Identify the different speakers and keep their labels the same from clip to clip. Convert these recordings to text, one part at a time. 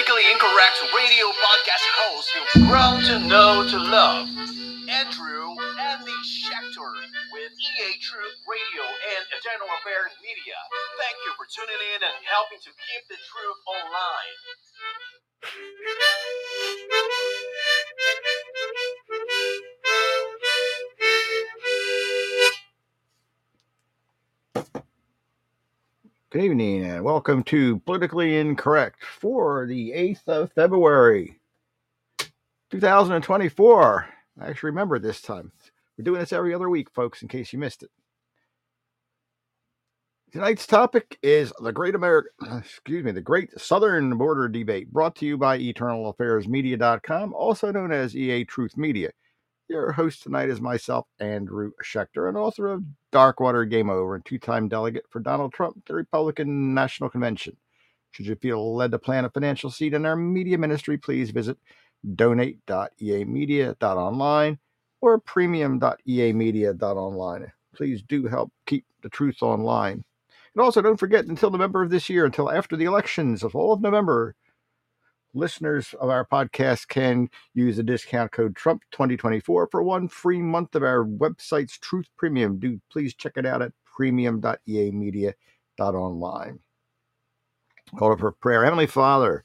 Speaker 1: Politically Incorrect radio podcast hosts you've grown to know to love. Andrew Andy Shecktor with EA Truth Radio and Eternal Affairs Media. Thank you for tuning in and helping to keep the truth online.
Speaker 2: Good evening and welcome to Politically Incorrect for the 8th of February 2024. I actually remember this time. We're doing this every other week, folks, in case you missed it. Tonight's topic is the Great America, excuse me, the Great Southern Border Debate, brought to you by EternalAffairsMedia.com, also known as EA Truth Media. Your host tonight is myself, Andrew Shecktor, an author of Darkwater Game Over and two time delegate for Donald Trump, the Republican National Convention. Should you feel led to plant a financial seed in our media ministry, please visit donate.eamedia.online or premium.eamedia.online. Please do help keep the truth online. And also, don't forget until November of this year, until after the elections of all of November, listeners of our podcast can use the discount code Trump 2024 for one free month of our website's Truth Premium. Do please check it out at premium.eamedia.online. Call for prayer. Heavenly Father,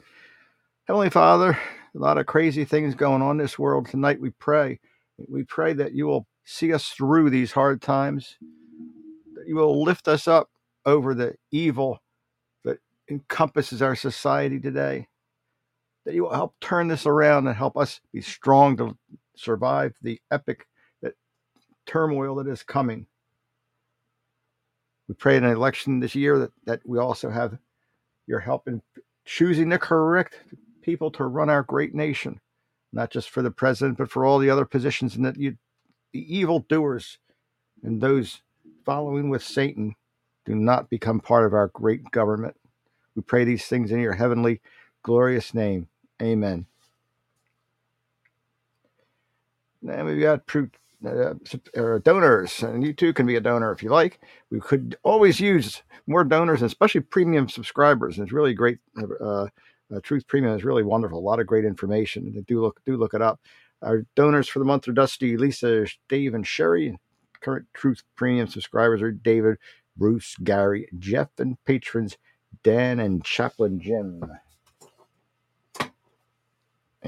Speaker 2: Heavenly Father, a lot of crazy things going on in this world tonight. We pray. We pray that you will see us through these hard times, that you will lift us up over the evil that encompasses our society today that you will help turn this around and help us be strong to survive the epic that turmoil that is coming. We pray in an election this year that, that we also have your help in choosing the correct people to run our great nation, not just for the president, but for all the other positions, and that you, the evil doers and those following with Satan do not become part of our great government. We pray these things in your heavenly, glorious name. Amen. And we've got uh, donors, and you too can be a donor if you like. We could always use more donors, especially premium subscribers. And it's really great. Uh, uh, Truth Premium is really wonderful. A lot of great information. Do look do look it up. Our donors for the month are Dusty, Lisa, Dave, and Sherry. Current Truth Premium subscribers are David, Bruce, Gary, Jeff, and patrons Dan and Chaplain Jim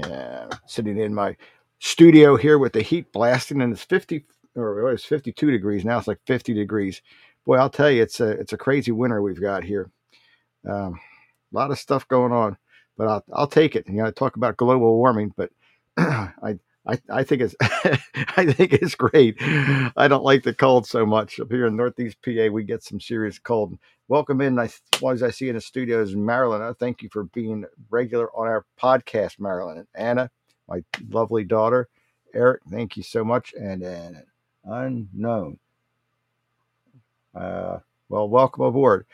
Speaker 2: and sitting in my studio here with the heat blasting, and it's 50 or it's 52 degrees now. It's like 50 degrees. Boy, I'll tell you, it's a it's a crazy winter we've got here. Um, a lot of stuff going on, but I'll I'll take it. You know, talk about global warming, but I I, I think it's I think it's great. I don't like the cold so much up here in Northeast PA. We get some serious cold. Welcome in. I, as I see in the studios, Marilyn. Thank you for being regular on our podcast, Marilyn and Anna, my lovely daughter. Eric, thank you so much. And, and unknown. Uh, well, welcome aboard.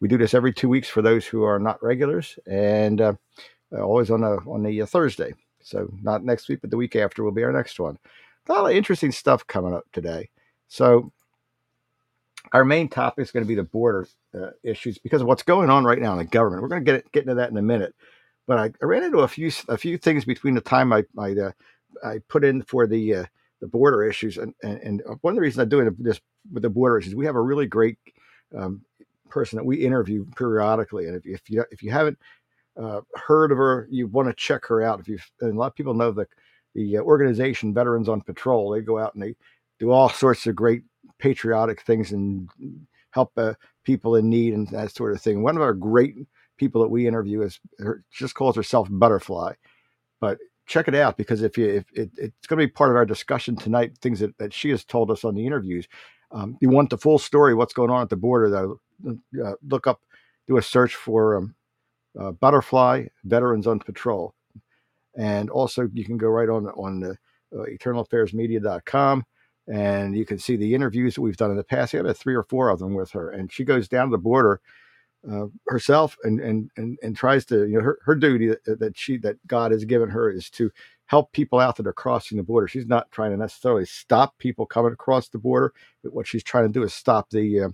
Speaker 2: We do this every two weeks for those who are not regulars, and uh, always on a on a Thursday. So not next week, but the week after will be our next one. A lot of interesting stuff coming up today. So our main topic is going to be the border uh, issues because of what's going on right now in the government. We're going to get get into that in a minute. But I, I, ran into a few a few things between the time I I, uh, I put in for the uh, the border issues and, and, and one of the reasons I'm doing this with the border issues, we have a really great um, person that we interview periodically, and if, if you if you haven't uh, heard of her, you want to check her out. If you and a lot of people know the the uh, organization Veterans on Patrol, they go out and they do all sorts of great patriotic things and help uh, people in need and that sort of thing. One of our great people that we interview is her, just calls herself Butterfly, but check it out because if you if it, it's going to be part of our discussion tonight, things that, that she has told us on the interviews. Um, you want the full story, what's going on at the border, though, uh, look up, do a search for um, uh, Butterfly Veterans on Patrol. And also, you can go right on on the uh, eternalaffairsmedia.com and you can see the interviews that we've done in the past. I had three or four of them with her, and she goes down to the border uh, herself and, and and and tries to you know her, her duty that, that she that God has given her is to help people out that are crossing the border. She's not trying to necessarily stop people coming across the border, but what she's trying to do is stop the uh,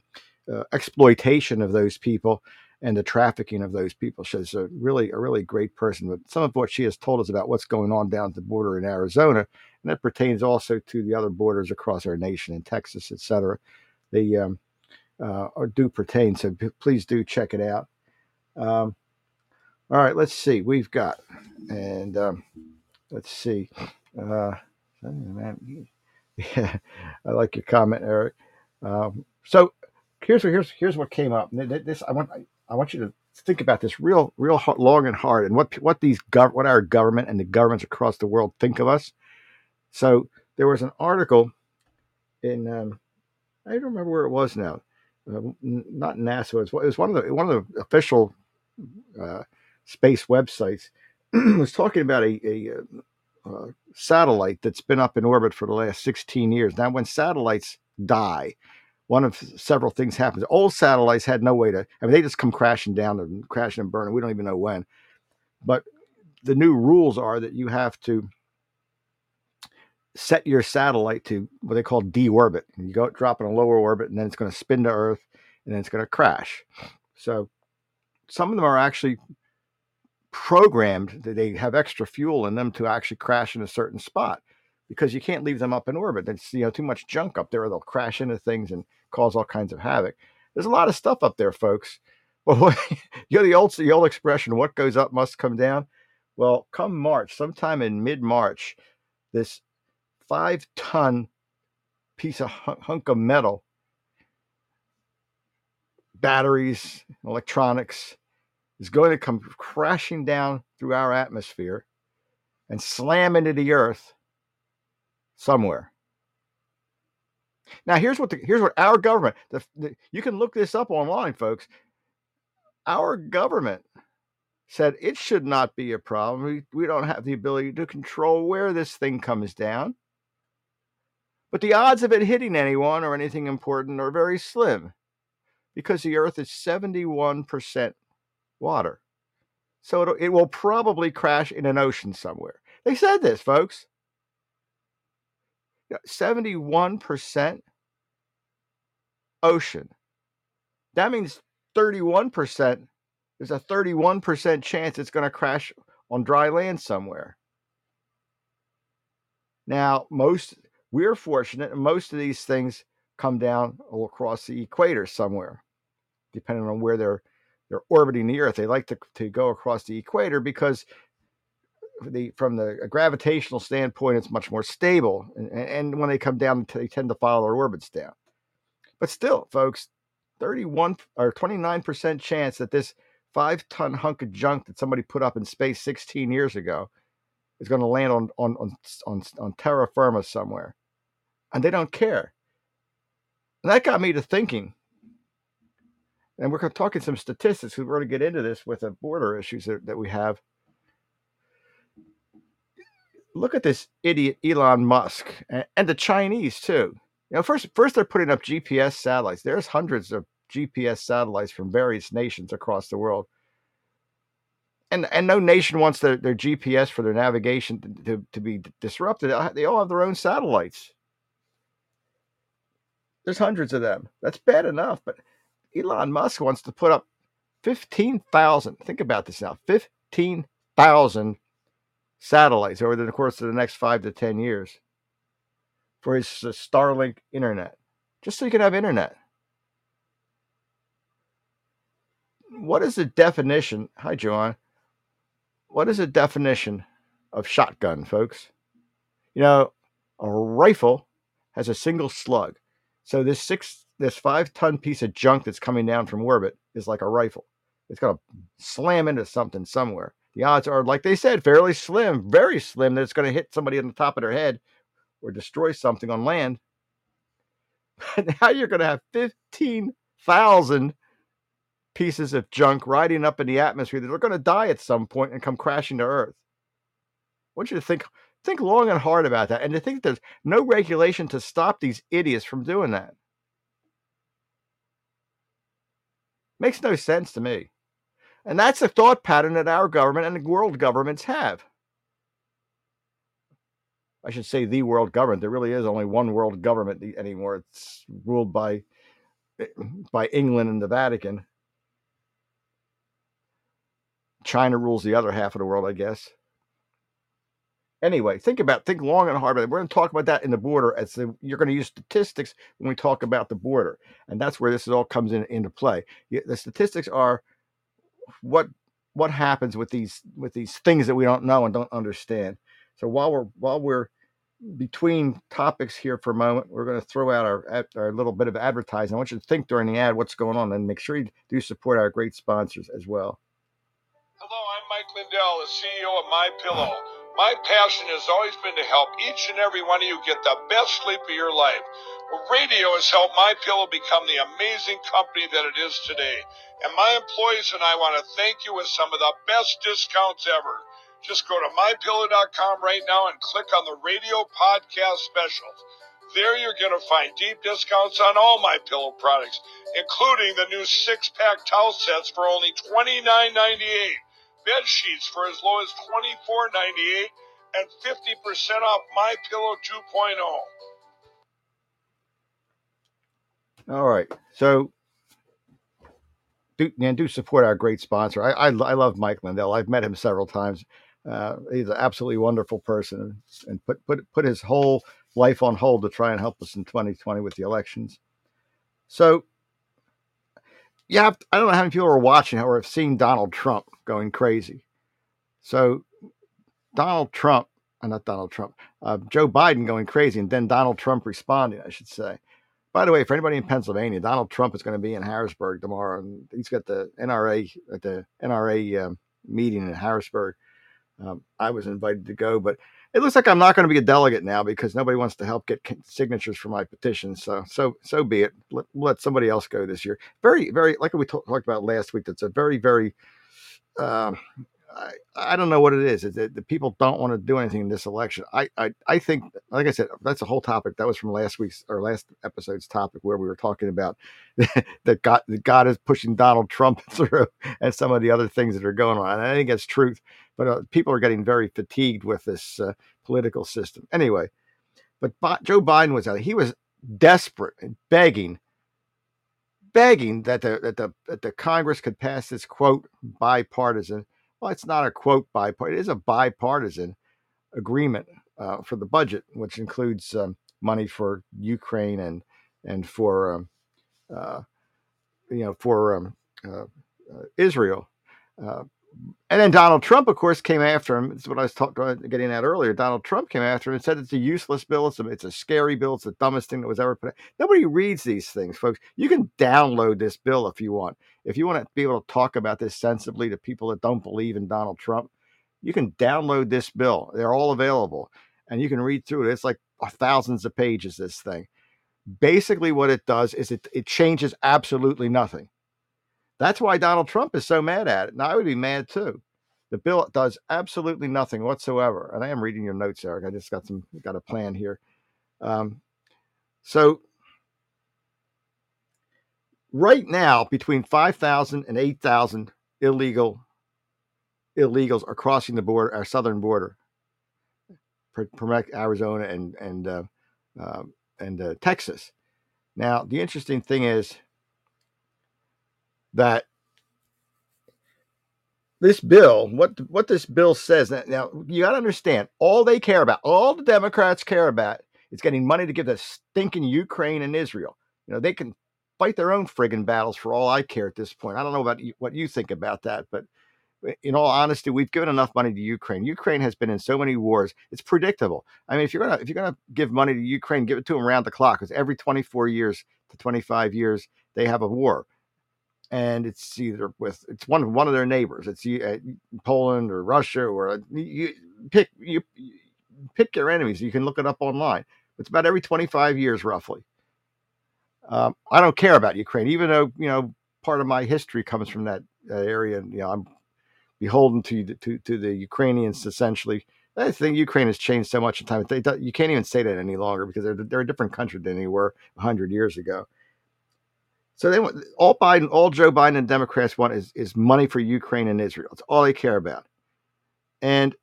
Speaker 2: uh, exploitation of those people and the trafficking of those people. She's a really a really great person. But some of what she has told us about what's going on down at the border in Arizona, and that pertains also to the other borders across our nation in Texas, et cetera. They um, uh, do pertain. So please do check it out. Um, all right, let's see. We've got and um, let's see. Uh, yeah, I like your comment, Eric. Um, so here's what here's here's what came up. This I want I want you to think about this real real long and hard, and what what these gov- what our government and the governments across the world think of us. So there was an article in um, I don't remember where it was now. Uh, not NASA. It was, it was one of the one of the official uh, space websites. was talking about a, a, a uh, satellite that's been up in orbit for the last 16 years. Now, when satellites die, one of several things happens. Old satellites had no way to, I mean, they just come crashing down and crashing and burning. We don't even know when. But the new rules are that you have to set your satellite to what they call deorbit. You go drop in a lower orbit, and then it's going to spin to Earth, and then it's going to crash. So some of them are actually programmed that they have extra fuel in them to actually crash in a certain spot because you can't leave them up in orbit. There's you know too much junk up there. They'll crash into things and cause all kinds of havoc. There's a lot of stuff up there, folks. But Well, you know the old the old expression, "What goes up must come down." Well, come March, sometime in mid March, this five ton piece of hunk of metal, batteries, electronics, is going to come crashing down through our atmosphere and slam into the earth somewhere. Now here's what the, here's what our government the, the, you can look this up online folks. Our government said it should not be a problem. We, we don't have the ability to control where this thing comes down. But the odds of it hitting anyone or anything important are very slim because the earth is 71% water. So it, it will probably crash in an ocean somewhere. They said this, folks. 71% ocean. That means 31%, there's a 31% chance it's going to crash on dry land somewhere. Now, most we're fortunate, and most of these things come down across the equator somewhere, depending on where they're they're orbiting the Earth. They like to, to go across the equator because the from the gravitational standpoint, it's much more stable. And, and when they come down, they tend to follow their orbits down. But still, folks, 31 or 29% chance that this five ton hunk of junk that somebody put up in space 16 years ago is going to land on, on, on, on, on terra firma somewhere. And they don't care. And that got me to thinking and we're talking some statistics. We're going to get into this with the border issues that, that we have. Look at this idiot Elon Musk and, and the Chinese too. You know, first first they're putting up GPS satellites. There's hundreds of GPS satellites from various nations across the world. And, and no nation wants their, their GPS for their navigation to, to, to be disrupted. Uh, they all have their own satellites. There's hundreds of them. That's bad enough, but Elon Musk wants to put up 15,000, think about this now, 15,000 satellites over the course of the next five to 10 years for his Starlink internet, just so you can have internet. What is the definition? Hi, Joanne. What is the definition of shotgun, folks? You know, a rifle has a single slug. So this six this five ton piece of junk that's coming down from orbit is like a rifle. It's going to slam into something somewhere. The odds are, like they said, fairly slim, very slim that it's going to hit somebody on the top of their head or destroy something on land. But now you're going to have 15,000 pieces of junk riding up in the atmosphere that are going to die at some point and come crashing to Earth. I want you to think think long and hard about that and to think there's no regulation to stop these idiots from doing that. Makes no sense to me. And that's the thought pattern that our government and the world governments have. I should say the world government. There really is only one world government anymore. It's ruled by eh, by England and the Vatican. China rules the other half of the world, I guess. Anyway, think about think long and hard about it. We're going to talk about that in the border as the, you're going to use statistics when we talk about the border, and that's where this all comes in into play. The statistics are what what happens with these with these things that we don't know and don't understand. So while we're while we're between topics here for a moment, we're going to throw out our our little bit of advertising. I want you to think during the ad what's going on, and make sure you do support our great sponsors as well.
Speaker 3: Hello, I'm Mike Lindell, the CEO of My Pillow. My passion has always been to help each and every one of you get the best sleep of your life. Radio has helped My Pillow become the amazing company that it is today. And my employees and I want to thank you with some of the best discounts ever. Just go to mypillow.com right now and click on the radio podcast specials. There you're going to find deep discounts on all my pillow products, including the new six-pack towel sets for only $29.98 bed sheets for as low as $24.98 and 50% off My Pillow
Speaker 2: 2.0. All right. So do and do support our great sponsor. I, I, I love Mike Lindell. I've met him several times. Uh, he's an absolutely wonderful person and put put put his whole life on hold to try and help us in 2020 with the elections. So yeah, I don't know how many people are watching or have seen Donald Trump going crazy. So Donald Trump, uh, not Donald Trump, uh, Joe Biden going crazy, and then Donald Trump responding, I should say. By the way, for anybody in Pennsylvania, Donald Trump is going to be in Harrisburg tomorrow, and he's got the NRA at the NRA um, meeting in Harrisburg. Um, I was invited to go, but it looks like I'm not going to be a delegate now because nobody wants to help get signatures for my petition. So, so, so be it. Let, let somebody else go this year. Very, very, like we talked about last week. That's a very, very, um, I, I don't know what it is. that the people don't want to do anything in this election. I, I, I think, like I said, that's a whole topic. That was from last week's or last episode's topic where we were talking about that God, that God is pushing Donald Trump through and some of the other things that are going on. And I think that's truth, but uh, people are getting very fatigued with this uh, political system. Anyway, but Joe Biden was out. He was desperate and begging begging that the that the that the Congress could pass this quote bipartisan well, it's not a quote bipartisan. It is a bipartisan agreement uh, for the budget, which includes um, money for Ukraine and and for um, uh, you know for um, uh, uh Israel. Uh, and then Donald Trump, of course, came after him. This is what I was talking, getting at earlier. Donald Trump came after him and said it's a useless bill. It's a, it's a scary bill. It's the dumbest thing that was ever put. Out. Nobody reads these things, folks. You can download this bill if you want. If you want to be able to talk about this sensibly to people that don't believe in Donald Trump, you can download this bill. They're all available, and you can read through it. It's like thousands of pages. This thing. Basically, what it does is it it changes absolutely nothing that's why Donald Trump is so mad at it. And I would be mad too. The bill does absolutely nothing whatsoever. And I am reading your notes, Eric. I just got some got a plan here. Um, so right now, between 5,000 and 8,000 illegal illegals are crossing the border, our southern border, Arizona and and uh, uh, and uh, Texas. Now, the interesting thing is that this bill, what what this bill says now, you got to understand, all they care about, all the Democrats care about, is getting money to give to stinking Ukraine and Israel. You know, they can fight their own friggin' battles for all I care at this point. I don't know about what you think about that, but in all honesty, we've given enough money to Ukraine. Ukraine has been in so many wars; it's predictable. I mean, if you're gonna if you're gonna give money to Ukraine, give it to them around the clock, because every 24 years to 25 years they have a war and it's either with it's one one of their neighbors. It's uh, Poland or Russia or uh, you pick you, pick your enemies. You can look it up online. It's about every 25 years, roughly. Um, I don't care about Ukraine, even though you know part of my history comes from that uh, area, and you know I'm beholden to to to the Ukrainians essentially. I think Ukraine has changed so much in time. They, you can't even say that any longer because they're they're a different country than they were hundred years ago. So they want all Biden, all Joe Biden and Democrats want is, is money for Ukraine and Israel. It's all they care about. And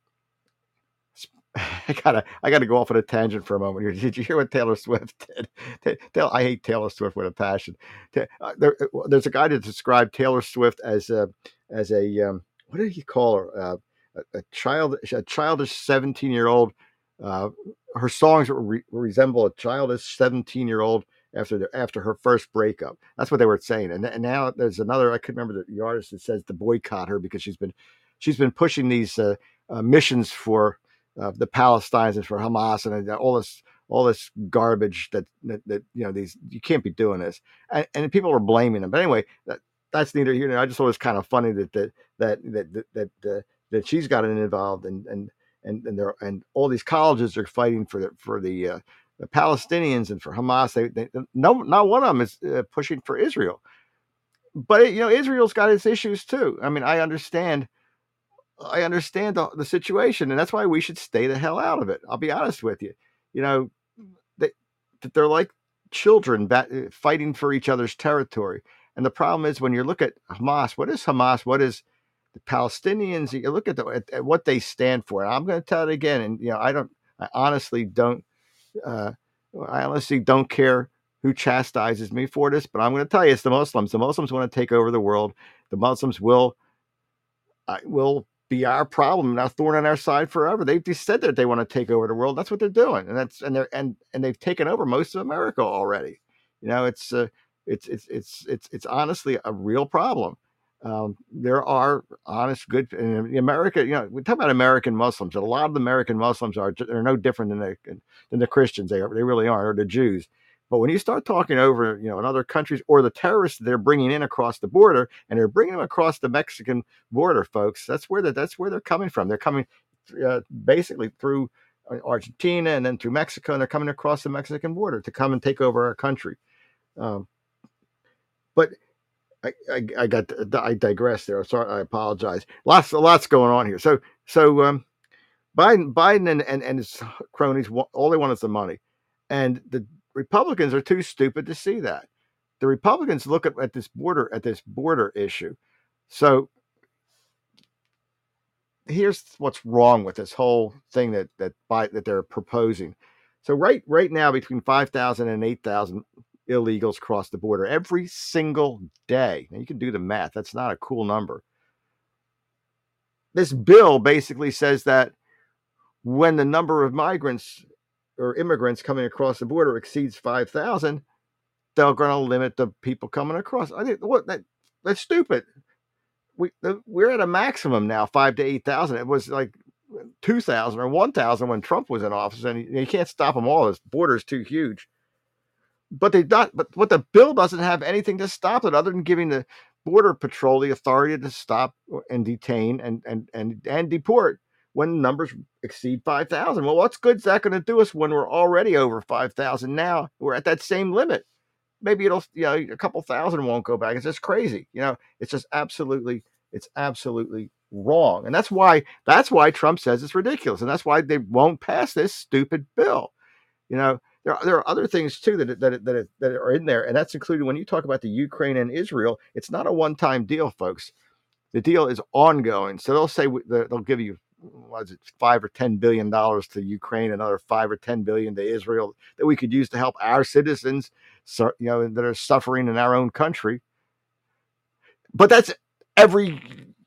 Speaker 2: I gotta I gotta go off on a tangent for a moment here. Did you hear what Taylor Swift did? I hate Taylor Swift with a passion. Uh, there, uh, there's a guy that described Taylor Swift as a as a um, what did he call her? Uh, a, a child, a childish seventeen year old. Uh, her songs re- resemble a childish seventeen year old after the, after her first breakup. That's what they were saying. And, and now there's another. I could remember the, the, artist that says to boycott her because she's been she's been pushing these uh, uh, missions for uh, the Palestinians and for Hamas and all this all this garbage that, that, that you know these you can't be doing this and, and people are blaming them but anyway that that's neither here nor I just thought it was kind of funny that that that that that that, uh, that she's gotten involved and and and and there and all these colleges are fighting for the for the, uh, the Palestinians and for Hamas. They, they no not one of them is uh, pushing for Israel, but you know Israel's got its issues too. I mean I understand. I understand the, the situation, and that's why we should stay the hell out of it. I'll be honest with you. You know, they, they're like children bat, fighting for each other's territory. And the problem is when you look at Hamas, what is Hamas? What is the Palestinians? You look at, the, at, at what they stand for. And I'm going to tell it again. And you know, I don't. I honestly don't. Uh, I honestly don't care who chastises me for this, but I'm going to tell you, it's the Muslims. The Muslims want to take over the world. The Muslims will. I will be our problem and our thorn on our side forever. They've said that they want to take over the world. That's what they're doing, and that's and they're and and they've taken over most of America already. You know, it's uh, it's it's it's it's it's honestly a real problem. Um, there are honest, good in America. You know, we talk about American Muslims. A lot of the American Muslims are they're no different than the than the Christians. They are, they really are, or the Jews. But when you start talking over, you know, in other countries or the terrorists they're bringing in across the border, and they're bringing them across the Mexican border, folks, that's where the, that's where they're coming from. They're coming uh, basically through uh, Argentina and then through Mexico, and they're coming across the Mexican border to come and take over our country. Um, but I, I, I, got I digress there. Sorry, I apologize. Lots lots going on here. So so um, Biden Biden and, and, and his cronies all they want is the money, and the Republicans are too stupid to see that. The Republicans look at, at this border at this border issue. So here's what's wrong with this whole thing that that by, that they're proposing. So right right now between 5,000 and 8,000 illegals cross the border every single day. Now you can do the math. That's not a cool number. This bill basically says that when the number of migrants or immigrants coming across the border exceeds 5,000, they're going to limit the people coming across. I think what that that's stupid. We the, we're at a maximum now, five to eight thousand. It was like two thousand or one thousand when Trump was in office, and you, you can't stop them all. This border is too huge. But they not. But what the bill doesn't have anything to stop it, other than giving the border patrol the authority to stop uh, and detain and and and and deport when numbers exceed 5,000. Well, what's good is that going to do us when we're already over 5,000 now? We're at that same limit. Maybe it'll, you know, a couple thousand won't go back. It's just crazy. You know, it's just absolutely, it's absolutely wrong. And that's why, that's why Trump says it's ridiculous. And that's why they won't pass this stupid bill. You know, there are, there are other things too that that that, that are in there, and that's included when you talk about the Ukraine and Israel. It's not a one-time deal, folks. The deal is ongoing. So they'll say they'll give you was it five or ten billion dollars to Ukraine, another five or ten billion to Israel that we could use to help our citizens, you know, that are suffering in our own country. But that's every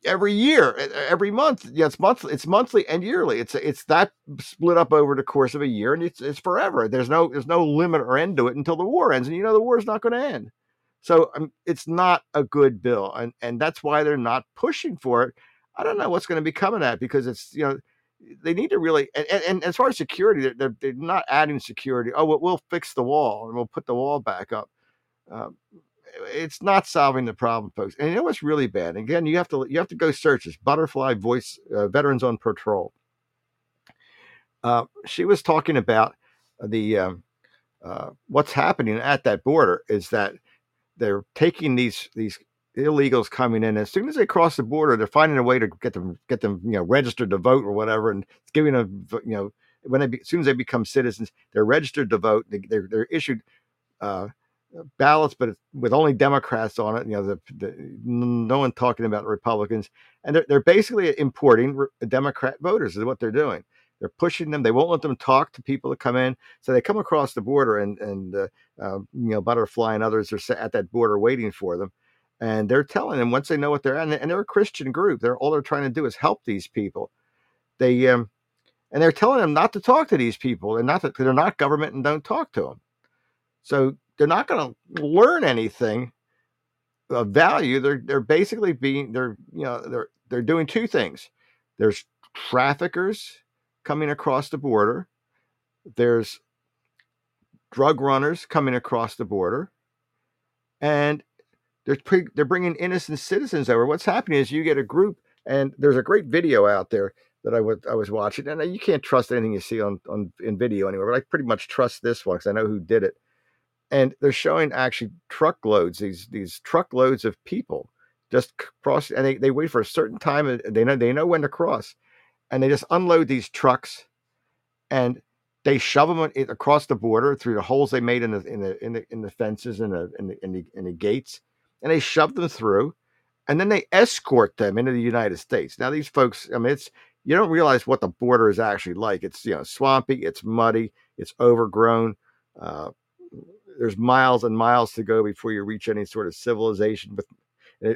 Speaker 2: every year, every month. Yeah, it's monthly. It's monthly and yearly. It's it's that split up over the course of a year, and it's it's forever. There's no there's no limit or end to it until the war ends, and you know the war is not going to end. So um, it's not a good bill, and and that's why they're not pushing for it I don't know what's going to be coming at because it's you know they need to really and, and, and as far as security, they're, they're not adding security. Oh, we'll, we'll, fix the wall and we'll put the wall back up. Um, it's not solving the problem, folks. And you know what's really bad? Again, you have to you have to go search this Butterfly Voice uh, Veterans on Patrol. Uh, she was talking about the um, uh, what's happening at that border is that they're taking these these illegals coming in. As soon as they cross the border, they're finding a way to get them get them you know registered to vote or whatever, and it's giving them you know when they be, as soon as they become citizens, they're registered to vote. They, are they're issued uh, ballots, but with only Democrats on it. You know, the, the, no one talking about Republicans, and they're they're basically importing Democrat voters. Is what they're doing. They're pushing them. They won't let them talk to people that come in. So they come across the border, and and uh, uh, you know, Butterfly and others are at that border waiting for them and they're telling them once they know what they're and, and they're a Christian group. They're all they're trying to do is help these people. They um, and they're telling them not to talk to these people and not that they're not government and don't talk to them. So they're not going to learn anything of value. They're they're basically being they're you know they're they're doing two things. There's traffickers coming across the border. There's drug runners coming across the border, and they're pre- they're bringing innocent citizens over. What's happening is you get a group, and there's a great video out there that I was I was watching, and uh, you can't trust anything you see on on in video anywhere, but I pretty much trust this one because I know who did it. And they're showing actually truckloads these these truckloads of people just cross, and they, they wait for a certain time, and they know they know when to cross, and they just unload these trucks, and they shove them across the border through the holes they made in the in the in the, in the fences and the in the, in the in the gates, and they shove them through, and then they escort them into the United States. Now these folks, I mean, it's you don't realize what the border is actually like. It's you know swampy, it's muddy, it's overgrown. Uh, there's miles and miles to go before you reach any sort of civilization. But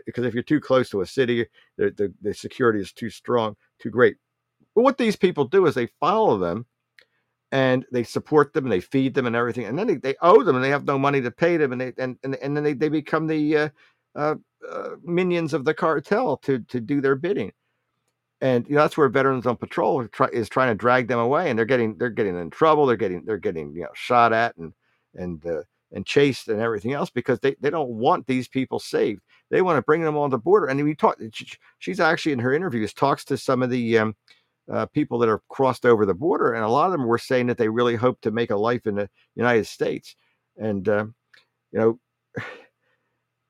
Speaker 2: because if you're too close to a city, the, the, the security is too strong, too great. But what these people do is they follow them and they support them and they feed them and everything and then they, they owe them and they have no money to pay them and they and, and, and then they, they become the uh, uh, uh, minions of the cartel to to do their bidding and you know that's where veterans on patrol try, is trying to drag them away and they're getting they're getting in trouble they're getting they're getting you know shot at and and uh, and chased and everything else because they, they don't want these people saved. They want to bring them on the border and we talk she's actually in her interviews talks to some of the um, uh, people that are crossed over the border, and a lot of them were saying that they really hope to make a life in the United States, and uh, you know,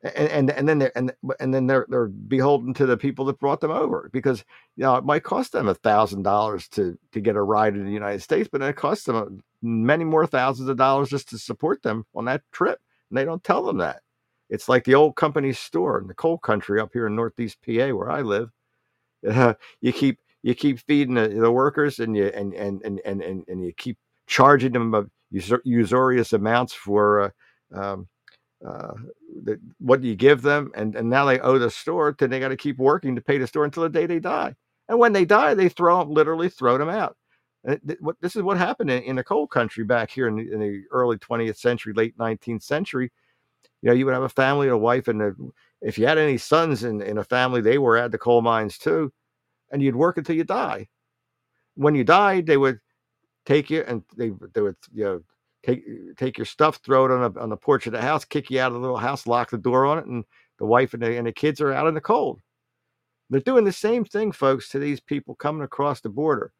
Speaker 2: and and and then they're and and then they're they're beholden to the people that brought them over because you know it might cost them a thousand dollars to to get a ride in the United States, but it costs them many more thousands of dollars just to support them on that trip, and they don't tell them that. It's like the old company store in the coal country up here in Northeast PA where I live. Uh, you keep you keep feeding the, the workers and you and, and and and and and you keep charging them usurious amounts for uh, um, uh, the, what you give them, and and now they owe the store, then they got to keep working to pay the store until the day they die. And when they die, they throw literally throw them out. This is what happened in, in the coal country back here in the, in the early 20th century, late 19th century. You know, you would have a family, a wife, and a, if you had any sons in, in a family, they were at the coal mines too and you'd work until you die. When you died, they would take you and they they would you know take take your stuff, throw it on a, on the porch of the house, kick you out of the little house, lock the door on it, and the wife and the, and the kids are out in the cold. They're doing the same thing, folks, to these people coming across the border.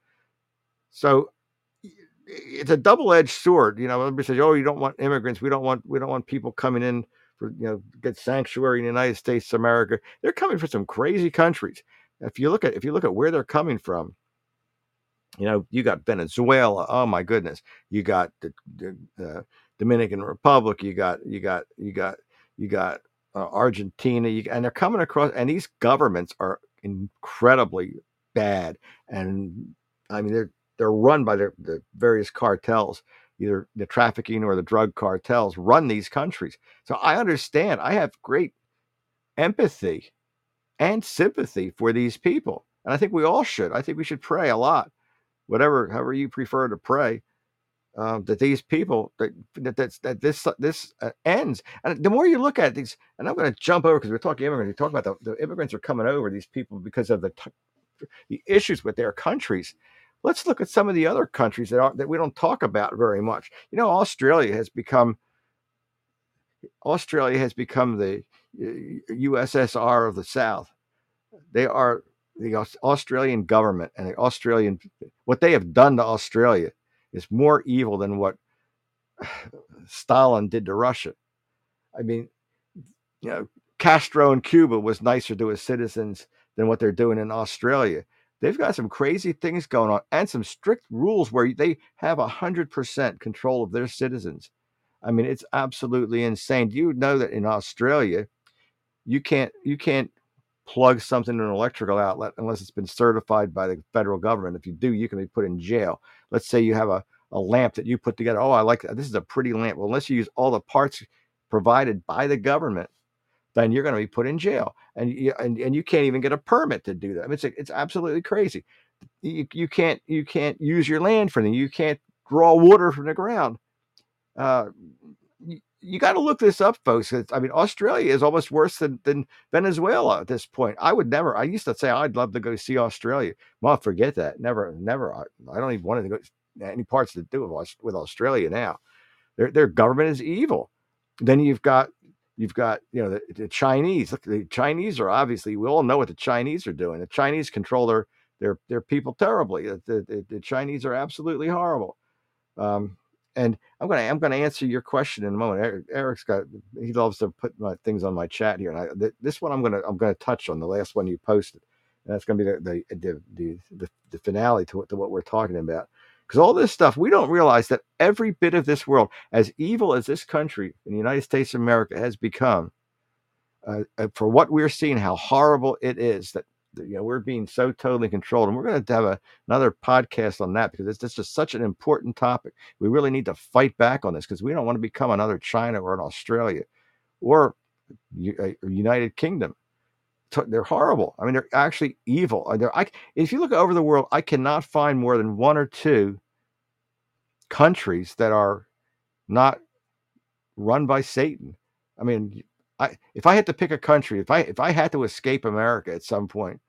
Speaker 2: So it's a double-edged sword. You know, everybody says, "Oh, you don't want immigrants. We don't want we don't want people coming in for you know get sanctuary in the United States America." They're coming from some crazy countries if you look at if you look at where they're coming from, you know, you got Venezuela. Oh my goodness, you got the, the uh, Dominican Republic. You got you got you got you got uh, Argentina. You, and they're coming across, and these governments are incredibly bad. And I mean, they're they're run by the, the various cartels either the trafficking or the drug cartels run these countries. So I understand. I have great empathy and sympathy for these people. And I think we all should. I think we should pray a lot, whatever, however you prefer to pray, um, that these people that that that, this this uh, ends. And the more you look at these, and I'm going to jump over because we're talking immigrants. We talk about the, the immigrants are coming over these people because of the t- the issues with their countries. Let's look at some of the other countries that are that we don't talk about very much. You know, Australia has become Australia has become the USSR of the South. They are the Australian government and the Australian, what they have done to Australia is more evil than what Stalin did to Russia. I mean, you know, Castro in Cuba was nicer to his citizens than what they're doing in Australia. They've got some crazy things going on and some strict rules where they have a hundred percent control of their citizens. I mean, it's absolutely insane. You know that in Australia, you can't you can't plug something in an electrical outlet unless it's been certified by the federal government. If you do, you can be put in jail. Let's say you have a, a lamp that you put together. Oh, I like. This is a pretty lamp. Well, unless you use all the parts provided by the government then you're going to be put in jail, and you and, and you can't even get a permit to do that. I mean, it's it's absolutely crazy. You, you can't you can't use your land for anything. You can't draw water from the ground. Uh, you, got to look this up, folks. I mean, Australia is almost worse than, than Venezuela at this point. I would never. I used to say I'd love to go see Australia. Well, forget that. Never, never. I, I don't even want to go any parts to do with, with Australia now. Their their government is evil. Then you've got you've got you know the, the Chinese. Look, the Chinese are obviously we all know what the Chinese are doing. The Chinese control their their their people terribly. The the, the Chinese are absolutely horrible. Um, and I'm gonna I'm gonna answer your question in a moment. Eric, Eric's got he loves to put my things on my chat here, and I, th- this one I'm gonna I'm gonna touch on the last one you posted. And that's gonna be the the the the, the, the finale to, to what we're talking about. Because all this stuff, we don't realize that every bit of this world, as evil as this country in the United States of America has become, uh, uh for what we're seeing, how horrible it is that you know we're being so totally controlled and we're going to have a, another podcast on that because it's, just such an important topic. We really need to fight back on this because we don't want to become another china or an australia or a uh, united kingdom. They're horrible. I mean they're actually evil. Uh, they're, I, if you look over the world i cannot find more than one or two countries that are not run by satan. I mean I, if I had to pick a country, if I if I had to escape America at some point,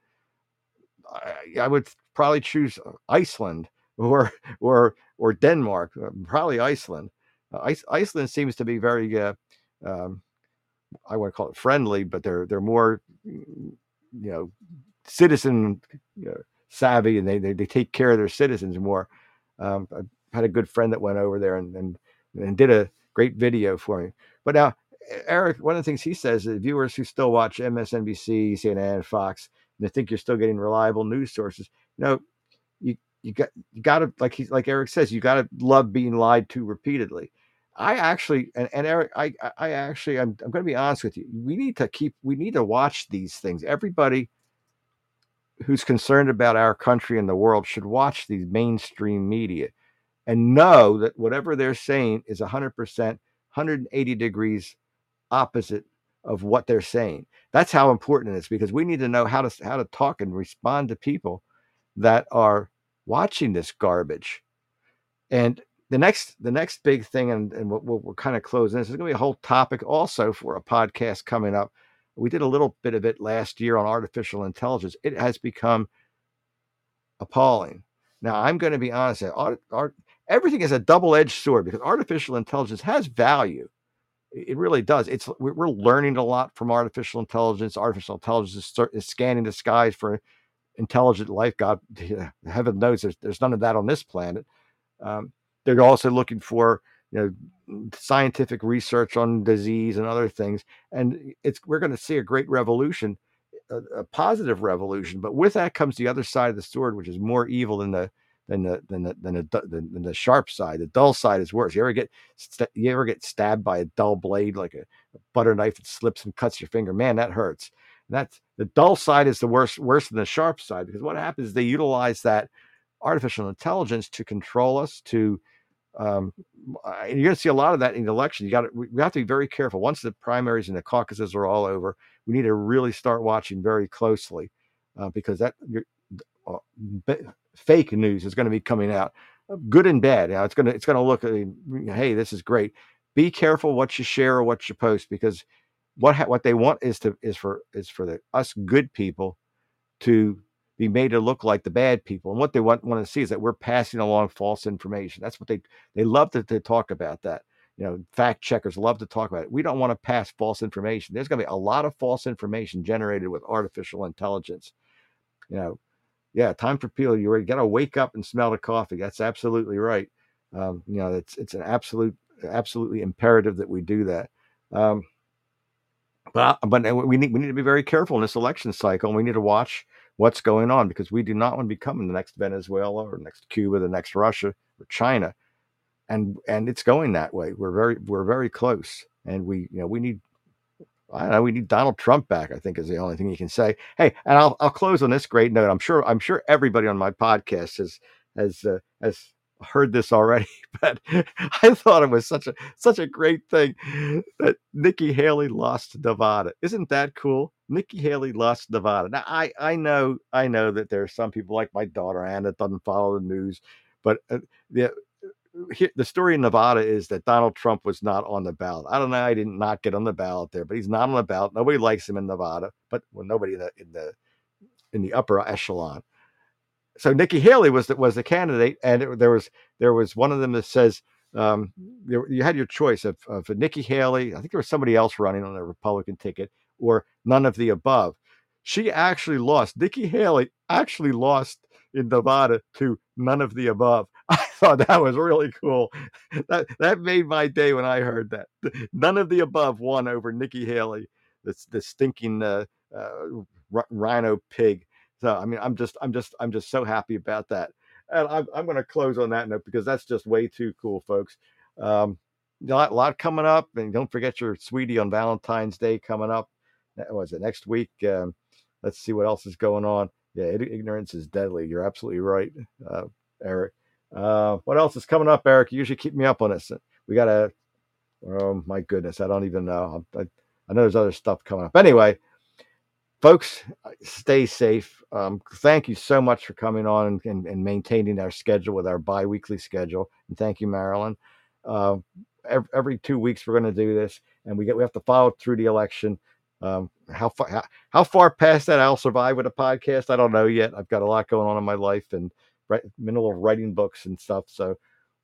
Speaker 2: I, I would probably choose Iceland or or or Denmark. Uh, probably Iceland. Uh, Iceland seems to be very, uh, um, I want to call it friendly, but they're they're more, you know, citizen you know, savvy, and they, they they take care of their citizens more. Um, I had a good friend that went over there and and, and did a great video for me. But now Eric, one of the things he says is viewers who still watch MSNBC, CNN, Fox, and they think you're still getting reliable news sources, you know, you you got you got to like he's like Eric says, you got to love being lied to repeatedly. I actually and, and Eric, I I actually I'm I'm going to be honest with you. We need to keep we need to watch these things. Everybody who's concerned about our country and the world should watch these mainstream media and know that whatever they're saying is 100% 180 degrees opposite of what they're saying. That's how important it is because we need to know how to how to talk and respond to people that are watching this garbage. And the next the next big thing, and, and what, what we're kind of closing this is going to be a whole topic also for a podcast coming up. We did a little bit of it last year on artificial intelligence. It has become appalling. Now, I'm going to be honest. Art, art, everything is a double-edged sword because artificial intelligence has value it really does. It's we're learning a lot from artificial intelligence. Artificial intelligence is, is scanning the skies for intelligent life. God, heaven knows there's there's none of that on this planet. Um, they're also looking for you know scientific research on disease and other things, and it's we're going to see a great revolution, a, a positive revolution. But with that comes the other side of the sword, which is more evil than the than the than the than the, than the sharp side. The dull side is worse. You ever get you ever get stabbed by a dull blade like a, a butter knife that slips and cuts your finger? Man, that hurts. And that's the dull side is the worst worse than the sharp side because what happens is they utilize that artificial intelligence to control us to um, and you're going to see a lot of that in the election. You got to, we have to be very careful. Once the primaries and the caucuses are all over, we need to really start watching very closely uh, because that uh, fake news is going to be coming out, uh, good and bad. Now it's going to it's going to look, uh, hey, this is great. Be careful what you share or what you post because what ha- what they want is to is for is for the us good people to be made to look like the bad people. And what they want want to see is that we're passing along false information. That's what they they love to, to talk about that. You know, fact checkers love to talk about it. We don't want to pass false information. There's going to be a lot of false information generated with artificial intelligence. You know, yeah, time for peel. You got to wake up and smell the coffee. That's absolutely right. Um, you know, it's it's an absolute absolutely imperative that we do that. Um, but but we need we need to be very careful in this election cycle, and we need to watch what's going on because we do not want to become the next Venezuela or next Cuba, the next Russia or China, and and it's going that way. We're very we're very close, and we you know we need know. We need Donald Trump back. I think is the only thing you can say. Hey, and I'll I'll close on this great note. I'm sure I'm sure everybody on my podcast has has uh, has heard this already, but I thought it was such a such a great thing that Nikki Haley lost Nevada. Isn't that cool? Nikki Haley lost Nevada. Now I I know I know that there are some people like my daughter Anna that doesn't follow the news, but uh, the the story in Nevada is that Donald Trump was not on the ballot. I don't know. I did not get on the ballot there, but he's not on the ballot. Nobody likes him in Nevada, but well, nobody in the in the in the upper echelon so Nikki Haley was the, was the candidate, and it, there was there was one of them that says um, you, you had your choice of, of Nikki Haley. I think there was somebody else running on a Republican ticket, or none of the above. She actually lost. Nikki Haley actually lost in Nevada to none of the above. I thought that was really cool. That that made my day when I heard that. None of the above won over Nikki Haley, the the stinking uh, uh, RINO pig. So I mean, I'm just, I'm just, I'm just so happy about that. And I'm, I'm going to close on that note because that's just way too cool, folks. Um, a lot, a lot coming up, and don't forget your sweetie on Valentine's Day coming up. Was it next week. Um, let's see what else is going on. Yeah, ignorance is deadly. You're absolutely right, uh, Eric. Uh, what else is coming up, Eric? You usually keep me up on this. We got a, oh my goodness, I don't even know. I, I know there's other stuff coming up. Anyway, folks, stay safe. Um, thank you so much for coming on and, and, maintaining our schedule with our biweekly schedule. And thank you, Marilyn. Uh, every, every, two weeks we're going to do this, and we get we have to follow through the election. Um, how far how, how, far past that I'll survive with a podcast, I don't know yet. I've got a lot going on in my life and right, middle of writing books and stuff. So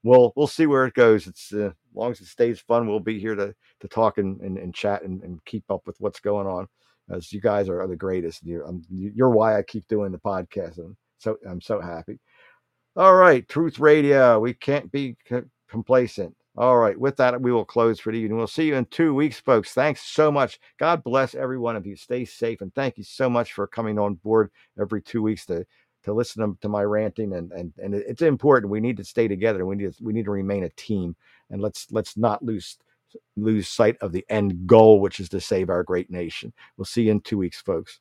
Speaker 2: we'll we'll see where it goes. It's uh, as long as it stays fun, we'll be here to to talk and, and, and chat and, and keep up with what's going on as you guys are, the greatest. You're, you're why I keep doing the podcast. And so I'm so happy. All right, Truth Radio. We can't be complacent. All right, with that, we will close for the evening. We'll see you in two weeks, folks. Thanks so much. God bless every one of you. Stay safe, and thank you so much for coming on board every two weeks to to listen to my ranting. And and and it's important. We need to stay together. We need to, we need to remain a team, and let's let's not lose lose sight of the end goal, which is to save our great nation. We'll see you in two weeks, folks.